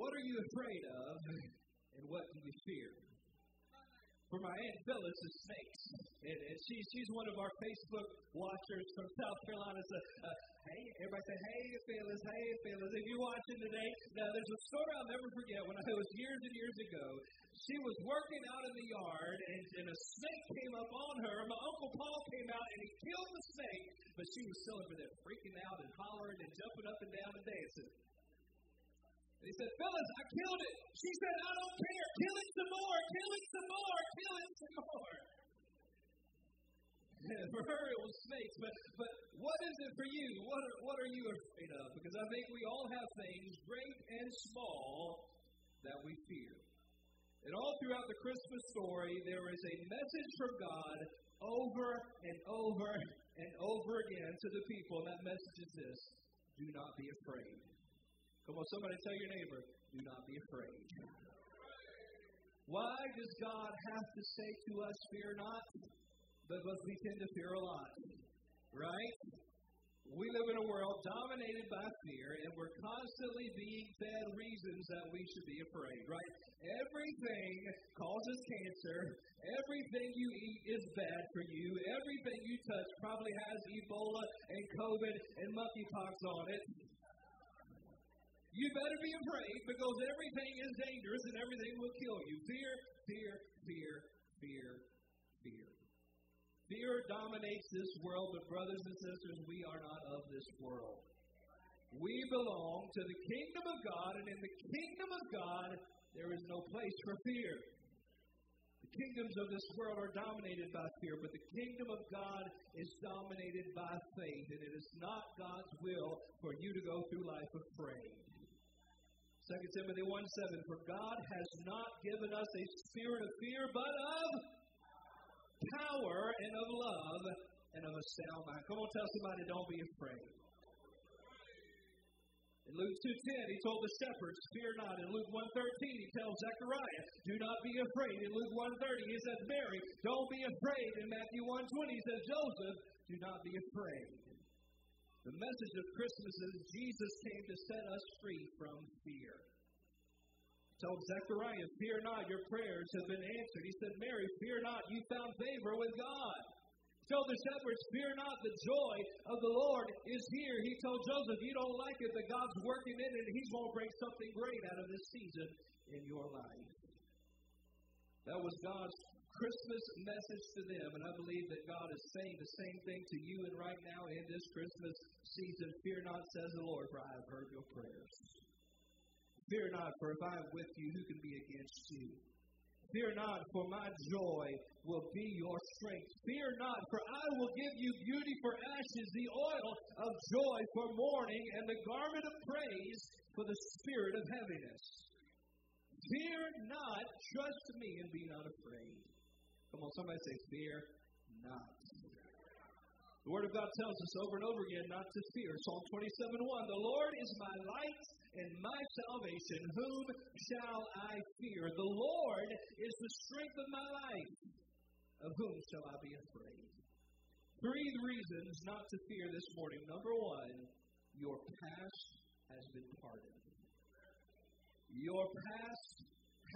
What are you afraid of, and what do you fear? For my Aunt Phyllis is snakes. And, and she, she's one of our Facebook watchers from South Carolina. So, uh, hey, everybody say, hey, Phyllis, hey, Phyllis. If you're watching today, now there's a story I'll never forget when I was years and years ago. She was working out in the yard, and, and a snake came up on her. My Uncle Paul came out, and he killed the snake, but she was still over there freaking out and hollering and jumping up and down and dancing. He said, Phyllis, I killed it. She said, I don't care. Kill it some more. Kill it some more. Kill it some more. for her, it was snakes. But, but what is it for you? What are, what are you afraid of? Because I think we all have things, great and small, that we fear. And all throughout the Christmas story, there is a message from God over and over and over again to the people. And that message is this do not be afraid. Come on, somebody tell your neighbor, do not be afraid. Why does God have to say to us, fear not? Because we tend to fear a lot, right? We live in a world dominated by fear, and we're constantly being fed reasons that we should be afraid, right? Everything causes cancer. Everything you eat is bad for you. Everything you touch probably has Ebola and COVID and monkeypox on it. You better be afraid because everything is dangerous and everything will kill you. Fear, fear, fear, fear, fear. Fear dominates this world, but brothers and sisters, we are not of this world. We belong to the kingdom of God, and in the kingdom of God, there is no place for fear. The kingdoms of this world are dominated by fear, but the kingdom of God is dominated by faith, and it is not God's will for you to go through life afraid. 2 Timothy 1 7, for God has not given us a spirit of fear, but of power and of love and of a sound mind. Come on, tell somebody, don't be afraid. In Luke 2.10, he told the shepherds, fear not. In Luke 1.13, he tells Zechariah, do not be afraid. In Luke 1.30, he says, Mary, don't be afraid. In Matthew 1.20, he says, Joseph, do not be afraid. The message of Christmas is Jesus came to set us free from fear. Told Zechariah, Fear not, your prayers have been answered. He said, Mary, fear not, you found favor with God. Told the shepherds, Fear not, the joy of the Lord is here. He told Joseph, You don't like it, but God's working in it, and He's going to bring something great out of this season in your life. That was God's Christmas message to them, and I believe that God is saying the same thing to you and right now in this Christmas season. Fear not, says the Lord, for I have heard your prayers. Fear not, for if I am with you, who can be against you? Fear not, for my joy will be your strength. Fear not, for I will give you beauty for ashes, the oil of joy for mourning, and the garment of praise for the spirit of heaviness. Fear not, trust me, and be not afraid. Come on, somebody say, Fear not. The Word of God tells us over and over again not to fear. Psalm 27 1 The Lord is my light and my salvation. Whom shall I fear? The Lord is the strength of my life. Of whom shall I be afraid? Three reasons not to fear this morning. Number one, your past has been pardoned. Your past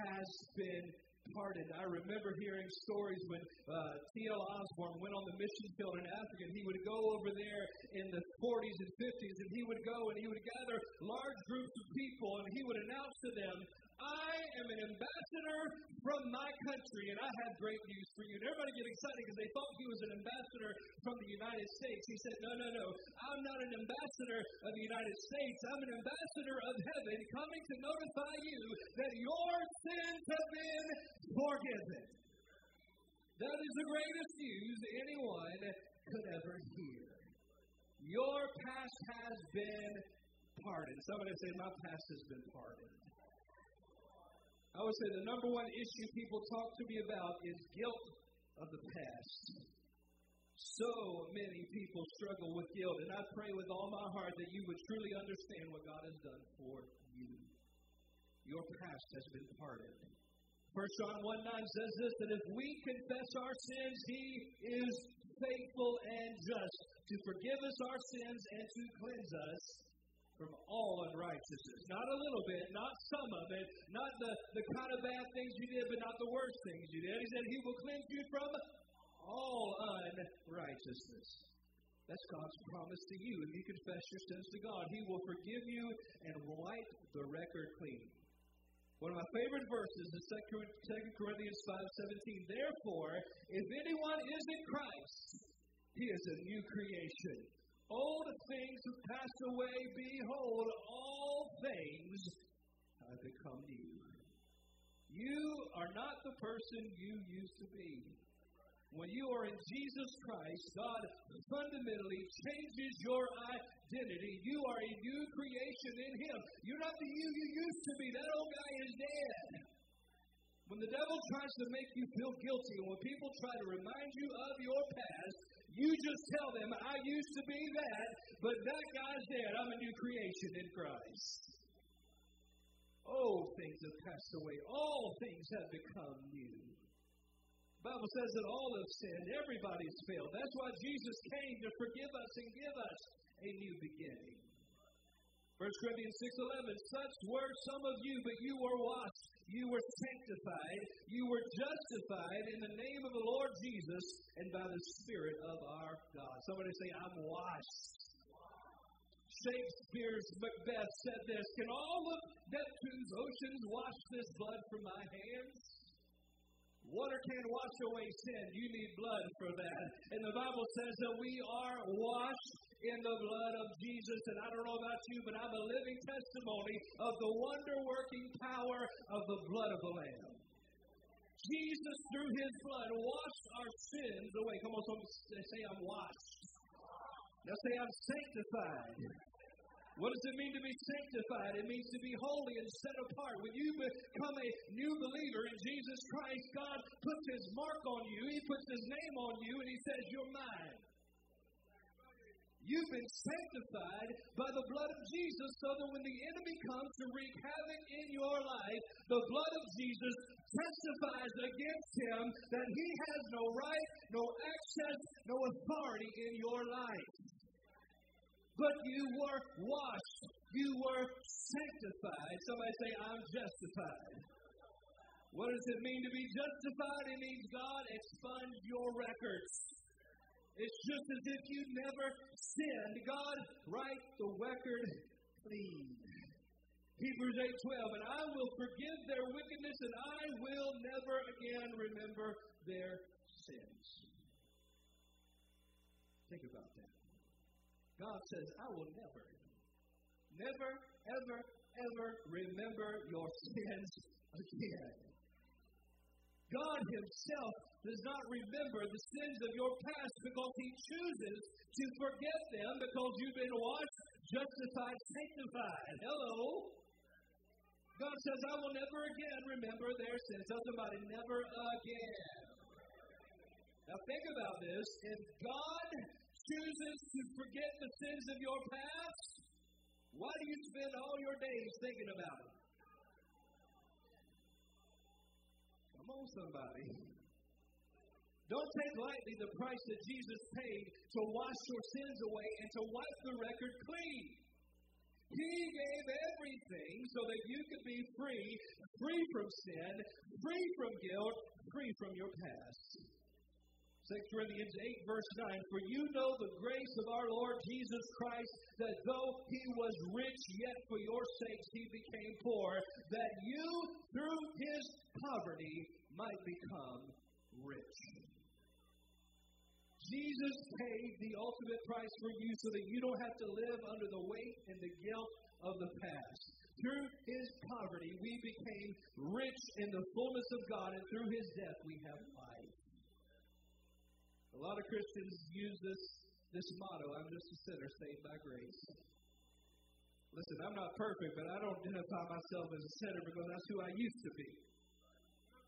has been pardoned. I remember hearing stories when uh, T.L. Osborn went on the mission field in Africa, he would go over there in the 40s and 50s, and he would go and he would gather large groups of people, and he would announce to them, I am an ambassador from my country, and I have great news for you. And everybody get excited because they thought he was an ambassador from the United States. He said, No, no, no. I'm not an ambassador of the United States. I'm an ambassador of heaven coming to notify you that your sins have been forgiven. That is the greatest news anyone could ever hear. Your past has been pardoned. Somebody say, My past has been pardoned. I would say the number one issue people talk to me about is guilt of the past. So many people struggle with guilt, and I pray with all my heart that you would truly understand what God has done for you. Your past has been pardoned. 1 John 1 9 says this that if we confess our sins, He is faithful and just to forgive us our sins and to cleanse us from all unrighteousness. Not a little bit, not some of it, not the, the kind of bad things you did, but not the worst things you did. He said he will cleanse you from all unrighteousness. That's God's promise to you. If you confess your sins to God, He will forgive you and wipe the record clean. One of my favorite verses is 2 Corinthians 5:17. Therefore, if anyone is in Christ, he is a new creation. Old things have passed away. Behold, all things have become new. You are not the person you used to be. When you are in Jesus Christ, God fundamentally changes your identity. You are a new creation in Him. You're not the you you used to be. That old guy is dead. When the devil tries to make you feel guilty, and when people try to remind you of your past, you just tell them, I used to be that, but that guy's dead. I'm a new creation in Christ. Old things have passed away. All things have become new. Bible says that all have sinned. Everybody's failed. That's why Jesus came to forgive us and give us a new beginning. 1 Corinthians 6.11, Such were some of you, but you were washed you were sanctified, you were justified in the name of the Lord Jesus and by the Spirit of our God. Somebody say, I'm washed. Shakespeare's Macbeth said this Can all of Neptune's oceans wash this blood from my hands? Water can't wash away sin. You need blood for that. And the Bible says that we are washed in the blood of Jesus. And I don't know about you, but I'm a living testimony of the wonder working power of the blood of the Lamb. Jesus, through his blood, washed our sins away. Come on, some say, I'm washed. Now say, I'm sanctified. What does it mean to be sanctified? It means to be holy and set apart. When you become a new believer in Jesus Christ, God puts His mark on you. He puts His name on you, and He says, You're mine. You've been sanctified by the blood of Jesus so that when the enemy comes to wreak havoc in your life, the blood of Jesus testifies against him that he has no right, no access, no authority in your life. But you were washed, you were sanctified. Somebody say, I'm justified. What does it mean to be justified? It means God expunged your records. It's just as if you never sinned. God, write the record clean. Hebrews 8:12, and I will forgive their wickedness, and I will never again remember their sins. Think about that. God says, I will never, never, ever, ever remember your sins again. God Himself does not remember the sins of your past because He chooses to forget them because you've been washed, justified, sanctified. Hello? God says, I will never again remember their sins. Tell somebody, never again. Now think about this. If God chooses to forget the sins of your past, why do you spend all your days thinking about it? Come on, somebody. Don't take lightly the price that Jesus paid to wash your sins away and to wipe the record clean. He gave everything so that you could be free, free from sin, free from guilt, free from your past. 2 Corinthians 8, verse 9 For you know the grace of our Lord Jesus Christ, that though he was rich, yet for your sakes he became poor, that you, through his poverty, might become rich. Jesus paid the ultimate price for you so that you don't have to live under the weight and the guilt of the past. Through his poverty, we became rich in the fullness of God, and through his death, we have life. A lot of Christians use this, this motto I'm just a sinner saved by grace. Listen, I'm not perfect, but I don't identify myself as a sinner because that's who I used to be.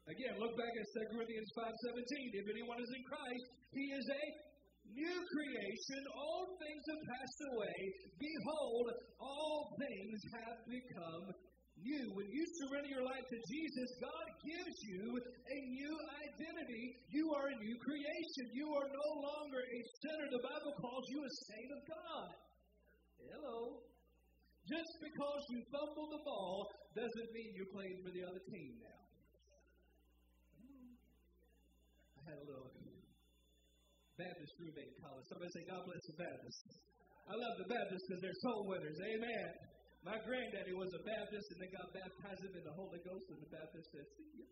Again, look back at 2 Corinthians 5.17. If anyone is in Christ, he is a new creation. All things have passed away. Behold, all things have become new. When you surrender your life to Jesus, God gives you a new identity. You are a new creation. You are no longer a sinner. The Bible calls you a saint of God. Hello. Just because you fumbled the ball doesn't mean you're playing for the other team now. I had a little Baptist roommate in college. Somebody say, God bless the Baptist. I love the Baptists because they're soul winners. Amen. My granddaddy was a Baptist, and they got baptized him in the Holy Ghost, and the Baptist said, See you.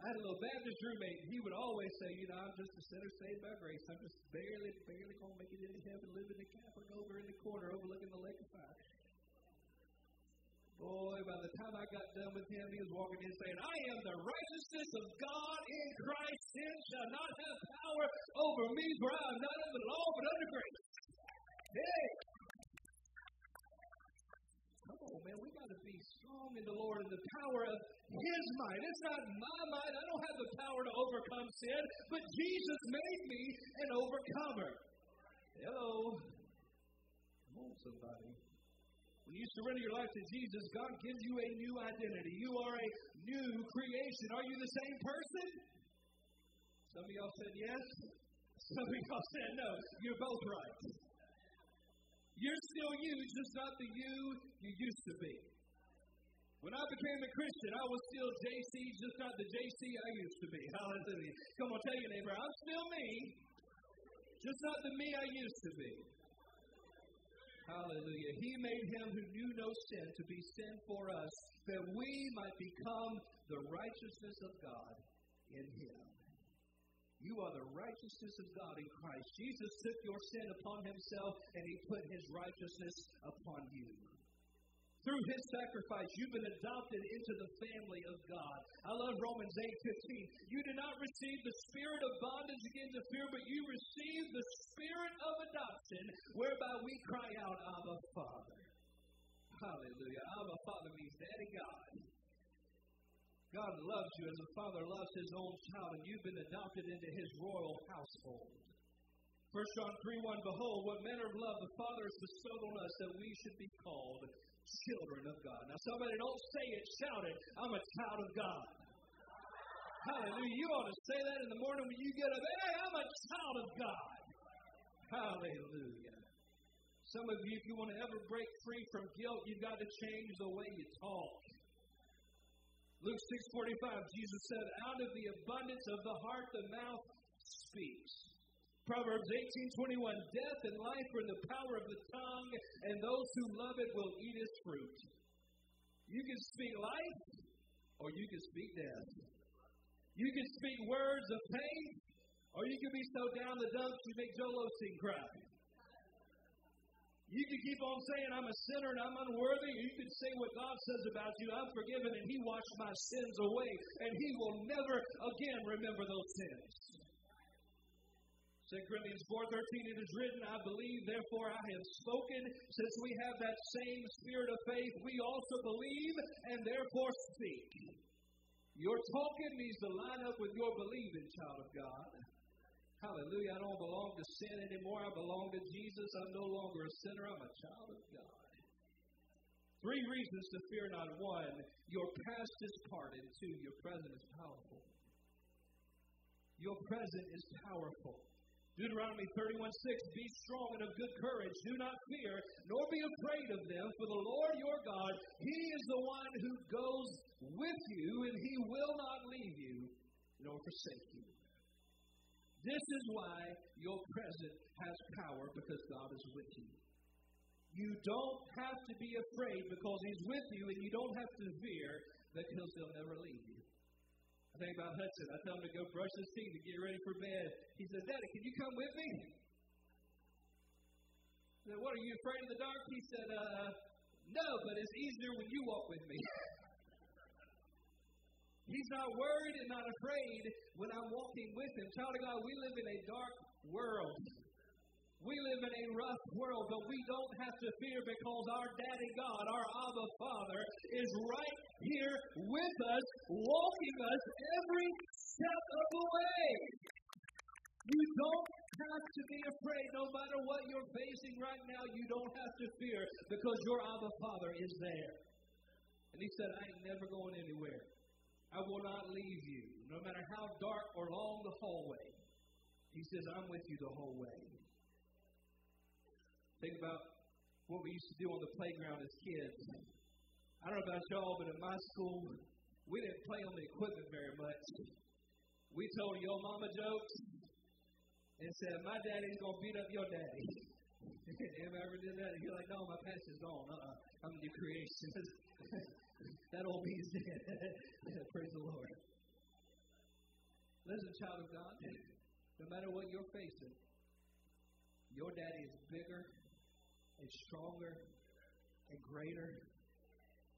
I had a little Baptist roommate, and he would always say, You know, I'm just a sinner saved by grace. I'm just barely, barely going to make it into heaven, living in the Catholic over in the corner, overlooking the lake of fire. Boy, by the time I got done with him, he was walking in saying, I am the righteousness of God in Christ. Sin shall not have power over me, for I am not under law, but under grace. Hey! On, man. We got to be strong in the Lord and the power of His might. It's not my might. I don't have the power to overcome sin, but Jesus made me an overcomer. Hello. Come on, somebody. When you surrender your life to Jesus, God gives you a new identity. You are a new creation. Are you the same person? Some of y'all said yes. Some of y'all said no. You're both right. Still you, just not the you you used to be. When I became a Christian, I was still JC, just not the JC I used to be. Hallelujah. Come on, tell your neighbor, I'm still me, just not the me I used to be. Hallelujah. He made him who knew no sin to be sin for us, that we might become the righteousness of God in him. You are the righteousness of God in Christ. Jesus took your sin upon himself and he put his righteousness upon you. Through his sacrifice, you've been adopted into the family of God. I love Romans 8 15. You did not receive the spirit of bondage again to fear, but you received the spirit of adoption, whereby we cry out, Abba, Father. Hallelujah. Abba, Father means Daddy God. God loves you as a father loves his own child, and you've been adopted into his royal household. 1 John 3 1 Behold, what manner of love the Father has bestowed on us that we should be called children of God. Now, somebody don't say it, shout it. I'm a child of God. Hallelujah. You ought to say that in the morning when you get up. Hey, I'm a child of God. Hallelujah. Some of you, if you want to ever break free from guilt, you've got to change the way you talk. Luke 6:45, Jesus said, "Out of the abundance of the heart, the mouth speaks." Proverbs 18:21 Death and life are in the power of the tongue, and those who love it will eat its fruit. You can speak life or you can speak death. You can speak words of pain or you can be so down the dumps you make Joel Osteen cry. You can keep on saying, I'm a sinner and I'm unworthy. You can say what God says about you. I'm forgiven and He washed my sins away. And He will never again remember those sins. 2 Corinthians 4.13, it is written, I believe, therefore I have spoken. Since we have that same spirit of faith, we also believe and therefore speak. Your talking needs to line up with your believing, child of God. Hallelujah. I don't belong to sin anymore. I belong to Jesus. I'm no longer a sinner. I'm a child of God. Three reasons to fear not. One, your past is pardoned. Two, your present is powerful. Your present is powerful. Deuteronomy 31 6 Be strong and of good courage. Do not fear, nor be afraid of them, for the Lord your God, He is the one who goes with you, and He will not leave you nor forsake you. This is why your present has power, because God is with you. You don't have to be afraid because He's with you, and you don't have to fear because He'll never leave you. I think about Hudson. I tell him to go brush his teeth and get ready for bed. He says, Daddy, can you come with me? I said, What, are you afraid of the dark? He said, uh, No, but it's easier when you walk with me. He's not worried and not afraid when I'm walking with him. Child of God, we live in a dark world. We live in a rough world, but we don't have to fear because our daddy God, our Abba Father, is right here with us, walking us every step of the way. You don't have to be afraid no matter what you're facing right now. You don't have to fear because your Abba Father is there. And he said, I ain't never going anywhere. I will not leave you, no matter how dark or long the hallway. He says, I'm with you the whole way. Think about what we used to do on the playground as kids. I don't know about y'all, but in my school, we didn't play on the equipment very much. We told your mama jokes and said, My daddy's going to beat up your daddy. Have I ever did that? And you're like, No, my past is gone. Uh-uh. I'm a new creation. that old me is dead. Praise the Lord. Listen, child of God, no matter what you're facing, your daddy is bigger and stronger and greater.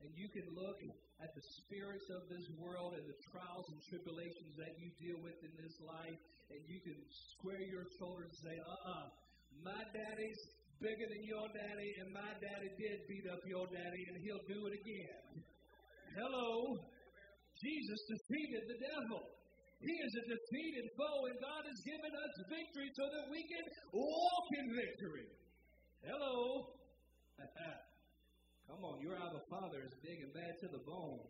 And you can look at the spirits of this world and the trials and tribulations that you deal with in this life, and you can square your shoulders and say, uh uh-uh, uh, my daddy's bigger than your daddy, and my daddy did beat up your daddy, and he'll do it again. Hello. Jesus defeated the devil. He is a defeated foe, and God has given us victory so that we can walk in victory. Hello. Come on, your Abba Father is big and bad to the bone.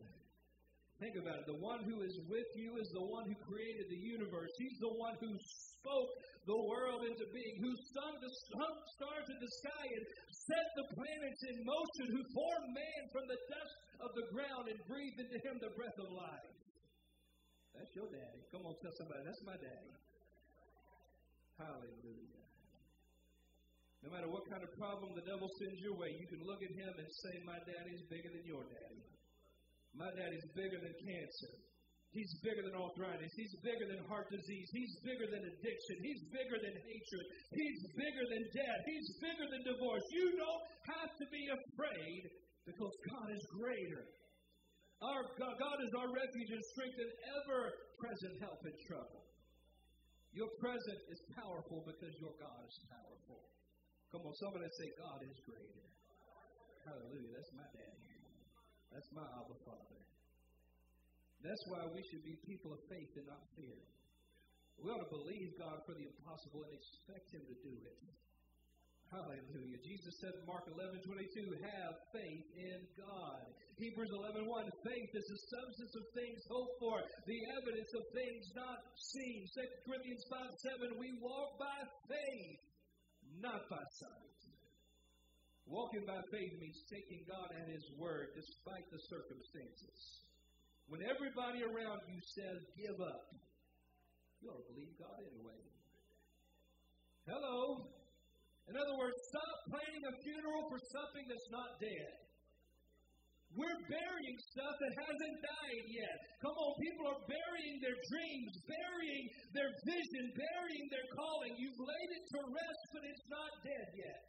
Think about it. The one who is with you is the one who created the universe. He's the one who spoke the world into being, who sung the stars in the sky and set the planets in motion, who formed man from the dust of the ground and breathed into him the breath of life. That's your daddy. Come on, tell somebody, that's my daddy. Hallelujah. No matter what kind of problem the devil sends your way, you can look at him and say, My daddy's bigger than your daddy. My daddy's bigger than cancer. He's bigger than arthritis. He's bigger than heart disease. He's bigger than addiction. He's bigger than hatred. He's bigger than death. He's bigger than divorce. You don't have to be afraid because God is greater. Our God, is our refuge and strength and ever present help in trouble. Your present is powerful because your God is powerful. Come on, somebody say, God is greater. Hallelujah. That's my daddy. That's my Abba Father. That's why we should be people of faith and not fear. We ought to believe God for the impossible and expect Him to do it. Hallelujah. Jesus said in Mark 11, 22, have faith in God. Hebrews 11, 1, faith is the substance of things hoped for, the evidence of things not seen. 2 Corinthians 5, 7, we walk by faith, not by sight. Walking by faith means taking God at His word despite the circumstances. When everybody around you says, give up, you to believe God anyway. Hello? In other words, stop planning a funeral for something that's not dead. We're burying stuff that hasn't died yet. Come on, people are burying their dreams, burying their vision, burying their calling. You've laid it to rest, but it's not dead yet.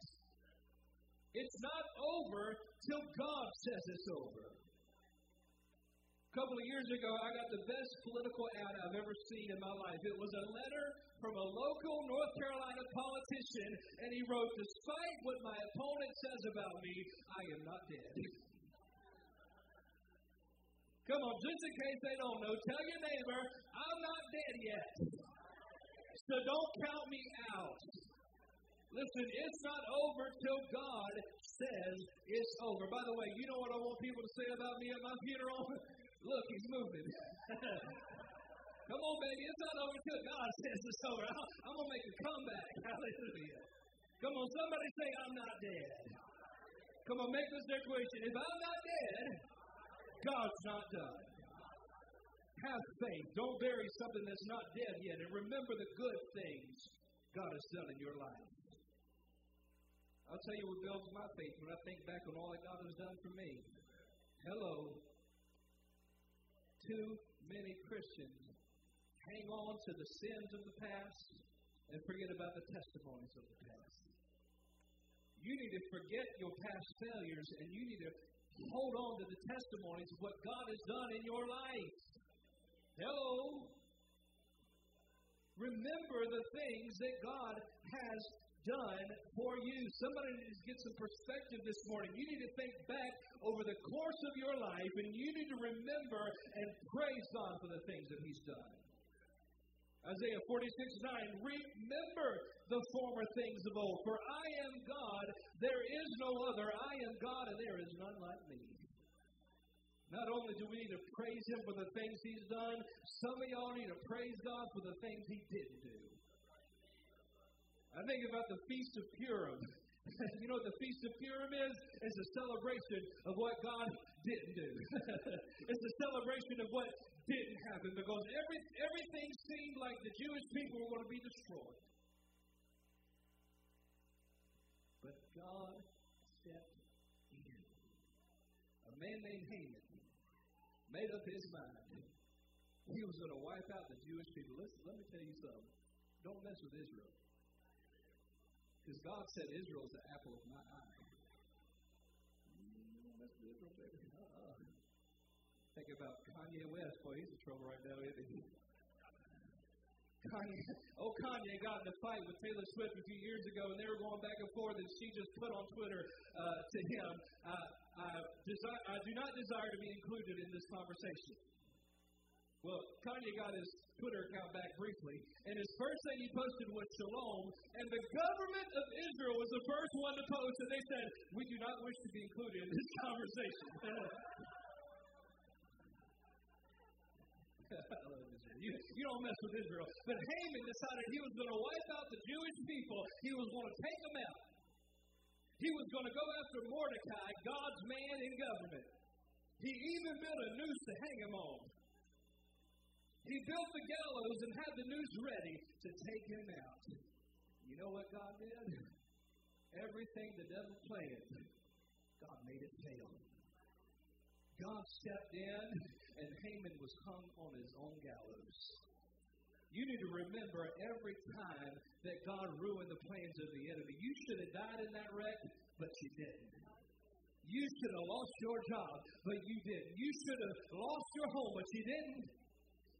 It's not over till God says it's over. A couple of years ago, I got the best political ad I've ever seen in my life. It was a letter from a local North Carolina politician, and he wrote, Despite what my opponent says about me, I am not dead. Come on, just in case they don't know, tell your neighbor, I'm not dead yet. So don't count me out. Listen, it's not over till God says it's over. By the way, you know what I want people to say about me at my funeral? Look, he's moving. Come on, baby. It's not over until God says it's over. I'm going to make a comeback. Hallelujah. Come on, somebody say, I'm not dead. Come on, make this declaration. If I'm not dead, God's not done. Have faith. Don't bury something that's not dead yet. And remember the good things God has done in your life. I'll tell you what builds my faith when I think back on all that God has done for me. Hello. Too many Christians hang on to the sins of the past and forget about the testimonies of the past. You need to forget your past failures and you need to hold on to the testimonies of what God has done in your life. Hello. Remember the things that God has done for you. Somebody needs to get some perspective this morning. You need to think back over the course of your life and you need to remember and praise God for the things that He's done. Isaiah 46 9, remember the former things of old, for I am God, there is no other. I am God, and there is none like me. Not only do we need to praise Him for the things He's done, some of y'all need to praise God for the things He didn't do. I think about the Feast of Purim. you know what the Feast of Purim is? It's a celebration of what God didn't do. it's a celebration of what didn't happen because every, everything seemed like the Jewish people were going to be destroyed. But God stepped in. A man named Haman made up his mind. He was going to wipe out the Jewish people. Listen, let me tell you something. Don't mess with Israel. Because God said Israel is the apple of my eye. Uh-uh. Think about Kanye West. Boy, he's in trouble right now, isn't he? Kanye, oh, Kanye got in a fight with Taylor Swift a few years ago, and they were going back and forth, and she just put on Twitter uh, to him, uh, I, desire, I do not desire to be included in this conversation. Well, Kanye got his Twitter account back briefly, and his first thing he posted was shalom, and the government of Israel was the first one to post, and they said, We do not wish to be included in this conversation. you, you don't mess with Israel. But Haman decided he was going to wipe out the Jewish people, he was going to take them out. He was going to go after Mordecai, God's man in government. He even built a noose to hang him on. He built the gallows and had the noose ready to take him out. You know what God did? Everything the devil planned, God made it fail. God stepped in, and Haman was hung on his own gallows. You need to remember every time that God ruined the plans of the enemy. You should have died in that wreck, but you didn't. You should have lost your job, but you didn't. You should have lost your home, but you didn't.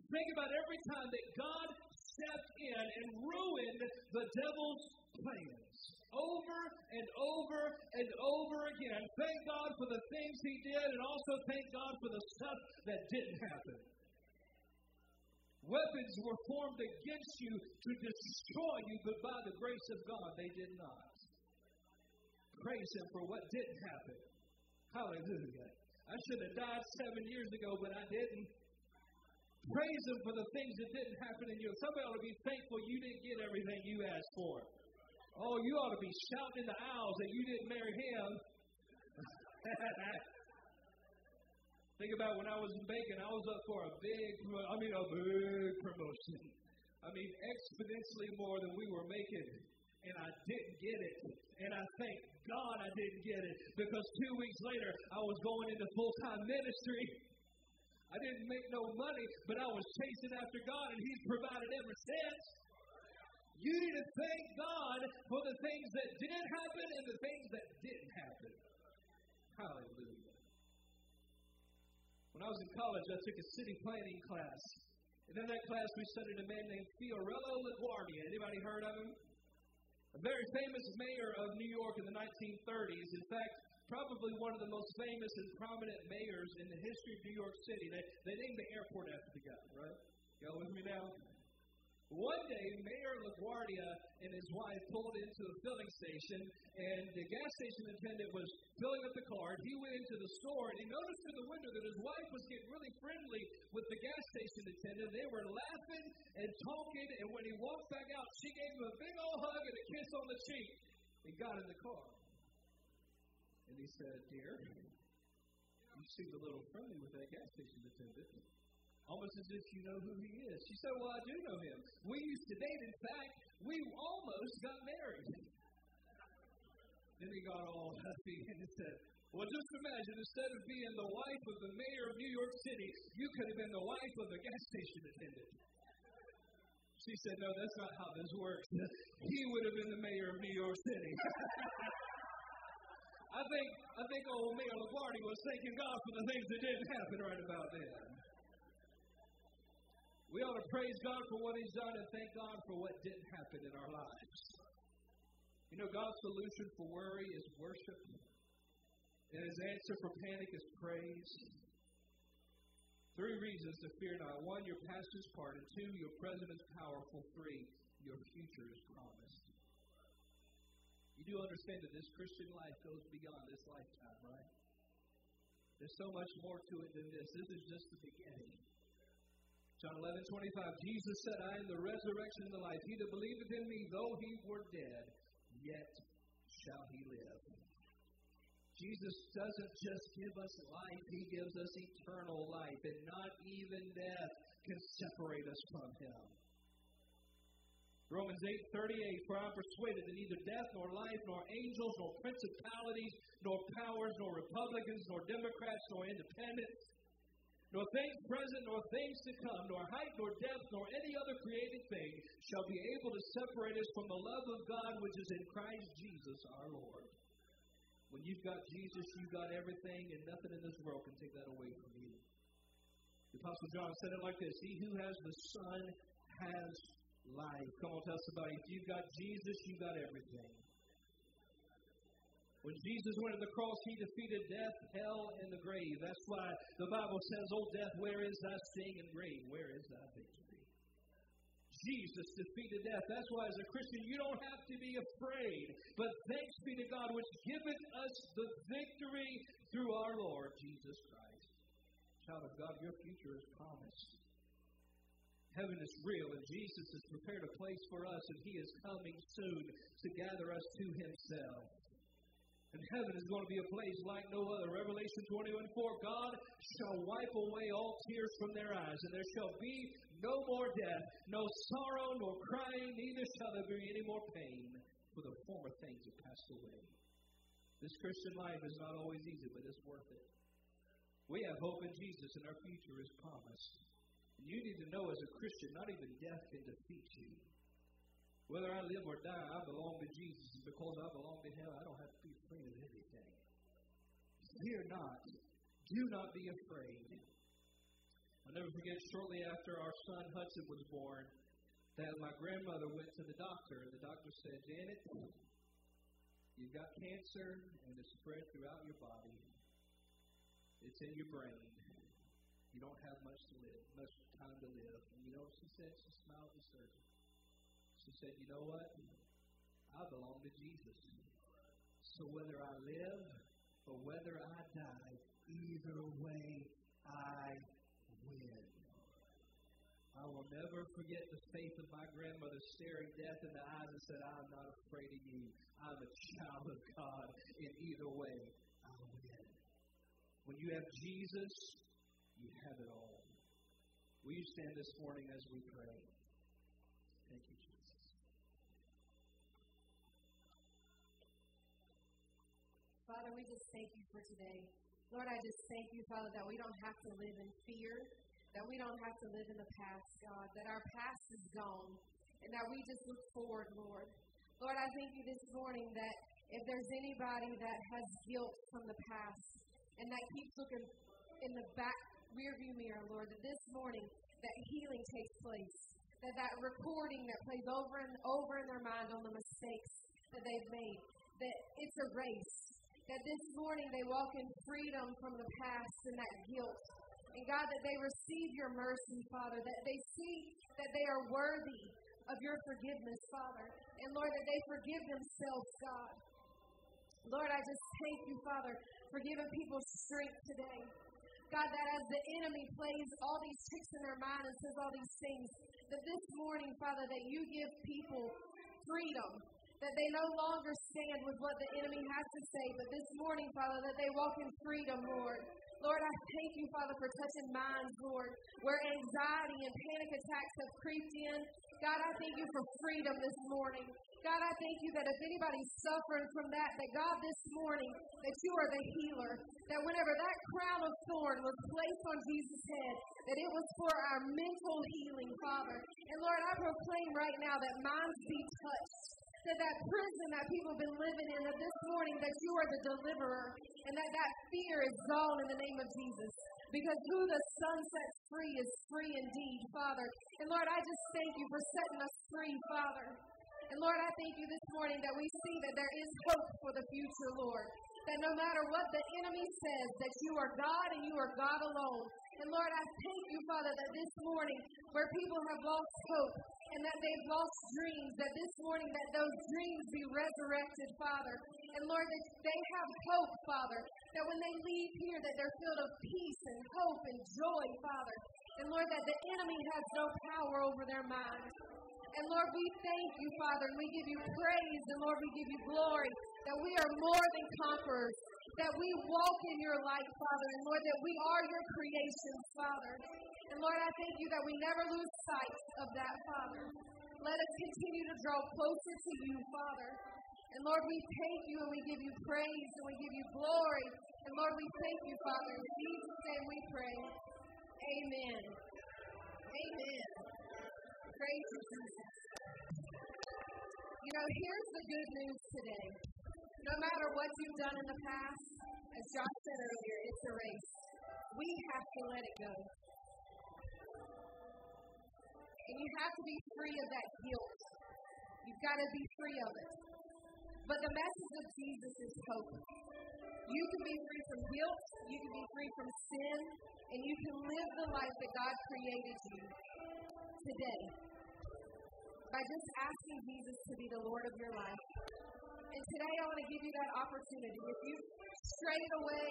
Think about every time that God stepped in and ruined the devil's plans over and over and over again. Thank God for the things he did, and also thank God for the stuff that didn't happen. Weapons were formed against you to destroy you, but by the grace of God, they did not. Praise Him for what didn't happen. Hallelujah. I should have died seven years ago, but I didn't. Praise Him for the things that didn't happen in you. Somebody ought to be thankful you didn't get everything you asked for. Oh, you ought to be shouting in the aisles that you didn't marry him. Think about when I was in Bacon, I was up for a big, I mean, a big promotion. I mean, exponentially more than we were making. And I didn't get it. And I thank God I didn't get it. Because two weeks later, I was going into full time ministry. I didn't make no money, but I was chasing after God, and He's provided ever since. You need to thank God for the things that did happen and the things that didn't happen. Hallelujah. When I was in college, I took a city planning class. And in that class, we studied a man named Fiorello LaGuardia. Anybody heard of him? A very famous mayor of New York in the 1930s. In fact, probably one of the most famous and prominent mayors in the history of New York City. They, they named the airport after the guy, right? Y'all with me now? One day, Mayor LaGuardia and his wife pulled into a filling station, and the gas station attendant was filling up the car. He went into the store, and he noticed through the window that his wife was getting really friendly with the gas station attendant. They were laughing and talking, and when he walked back out, she gave him a big old hug and a kiss on the cheek and got in the car. And he said, Dear, you seem a little friendly with that gas station attendant almost as if you know who he is. She said, Well, I do know him. We used to date. In fact, we almost got married. Then he got all happy and he said, Well, just imagine, instead of being the wife of the mayor of New York City, you could have been the wife of a gas station attendant. She said, No, that's not how this works. he would have been the mayor of New York City. I think I think old Mayor LaGuardia was thanking God for the things that didn't happen right about then. We ought to praise God for what He's done and thank God for what didn't happen in our lives. You know, God's solution for worry is worship, and His answer for panic is praise. Three reasons to fear not. One, your past is pardoned. Two, your present is powerful. Three, your future is promised. You do understand that this Christian life goes beyond this lifetime, right? There's so much more to it than this. This is just the beginning. John 11, 25, Jesus said, I am the resurrection and the life. He that believeth in me, though he were dead, yet shall he live. Jesus doesn't just give us life, he gives us eternal life, and not even death can separate us from him. Romans 8:38 For I am persuaded that neither death nor life nor angels nor principalities nor powers nor republicans nor democrats nor independents nor things present nor things to come nor height nor depth nor any other created thing shall be able to separate us from the love of God which is in Christ Jesus our Lord. When you've got Jesus, you've got everything, and nothing in this world can take that away from you. The Apostle John said it like this He who has the Son has life. Come on, tell somebody. If you've got Jesus, you've got everything. When Jesus went to the cross, he defeated death, hell, and the grave. That's why the Bible says, Oh, death, where is thy sting, and grave, where is thy victory? Jesus defeated death. That's why, as a Christian, you don't have to be afraid. But thanks be to God, which giveth us the victory through our Lord Jesus Christ. Child of God, your future is promised. Heaven is real, and Jesus has prepared a place for us, and He is coming soon to gather us to Himself. And heaven is going to be a place like no other. Revelation 21 4 God shall wipe away all tears from their eyes, and there shall be no more death, no sorrow, nor crying, neither shall there be any more pain, for the former things have passed away. This Christian life is not always easy, but it's worth it. We have hope in Jesus, and our future is promised. You need to know as a Christian, not even death can defeat you. Whether I live or die, I belong to Jesus. And because I belong to Him, I don't have to be afraid of anything. Fear not. Do not be afraid. I'll never forget, shortly after our son Hudson was born, that my grandmother went to the doctor, and the doctor said, Janet, you've got cancer, and it's spread throughout your body. It's in your brain. You don't have much to live, much time to live. And you know what she said? She smiled the surgeon. She said, You know what? I belong to Jesus. So whether I live or whether I die, either way I win. I will never forget the faith of my grandmother staring death in the eyes and said, I'm not afraid of you. I'm a child of God. In either way, I win. When you have Jesus, you have it all. Will you stand this morning as we pray? Thank you, Jesus. Father, we just thank you for today. Lord, I just thank you, Father, that we don't have to live in fear, that we don't have to live in the past, God, that our past is gone, and that we just look forward, Lord. Lord, I thank you this morning that if there's anybody that has guilt from the past and that keeps looking in the back rearview mirror, Lord, that this morning that healing takes place, that that recording that plays over and over in their mind on the mistakes that they've made, that it's a race, that this morning they walk in freedom from the past and that guilt. And God, that they receive your mercy, Father, that they see that they are worthy of your forgiveness, Father. And Lord, that they forgive themselves, God. Lord, I just thank you, Father, for giving people strength today. God, that as the enemy plays all these tricks in their mind and says all these things, that this morning, Father, that you give people freedom, that they no longer stand with what the enemy has to say, but this morning, Father, that they walk in freedom, Lord. Lord, I thank you, Father, for touching minds, Lord, where anxiety and panic attacks have creeped in. God, I thank you for freedom this morning. God, I thank you that if anybody's suffering from that, that God, this morning, that you are the healer. That whenever that crown of thorn was placed on Jesus' head, that it was for our mental healing, Father. And Lord, I proclaim right now that minds be touched. That that prison that people have been living in, that this morning that you are the deliverer, and that that fear is gone in the name of Jesus. Because who the Son sets free is free indeed, Father. And Lord, I just thank you for setting us free, Father. And Lord, I thank you this morning that we see that there is hope for the future, Lord. That no matter what the enemy says, that you are God and you are God alone. And Lord, I thank you, Father, that this morning, where people have lost hope and that they've lost dreams, that this morning that those dreams be resurrected, Father. And Lord, that they have hope, Father, that when they leave here, that they're filled of peace and hope and joy, Father. And Lord, that the enemy has no power over their minds. And Lord, we thank you, Father, and we give you praise, and Lord, we give you glory that we are more than conquerors, that we walk in your light, Father, and Lord, that we are your creations, Father. And Lord, I thank you that we never lose sight of that, Father. Let us continue to draw closer to you, Father. And Lord, we thank you and we give you praise and we give you glory. And Lord, we thank you, Father. In Jesus' name we pray. Amen. Amen. Praise Jesus. You know, here's the good news today. No matter what you've done in the past, as Josh said earlier, it's a race. We have to let it go. And you have to be free of that guilt. You've got to be free of it. But the message of Jesus is hope. You can be free from guilt, you can be free from sin, and you can live the life that God created you today by just asking Jesus to be the Lord of your life. And today I want to give you that opportunity. If you strayed away,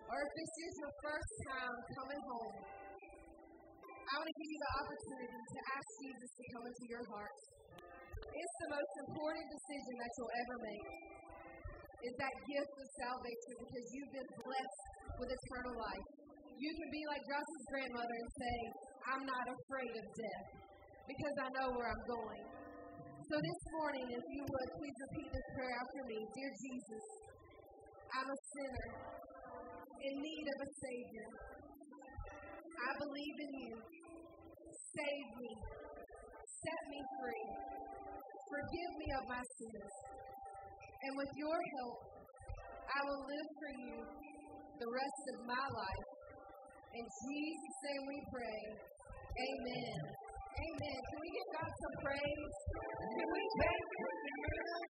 or if this is your first time coming home, I want to give you the opportunity to ask Jesus to come into your heart. It's the most important decision that you'll ever make. Is that gift of salvation because you've been blessed with eternal life. You can be like Josh's grandmother and say, I'm not afraid of death because I know where I'm going. So this morning, if you would, please repeat this prayer after me. Dear Jesus, I'm a sinner in need of a Savior. I believe in you. Save me. Set me free. Forgive me of my sins. And with your help, I will live for you the rest of my life. In Jesus' name we pray. Amen. Amen. Can we give God some praise? Can we thank Him?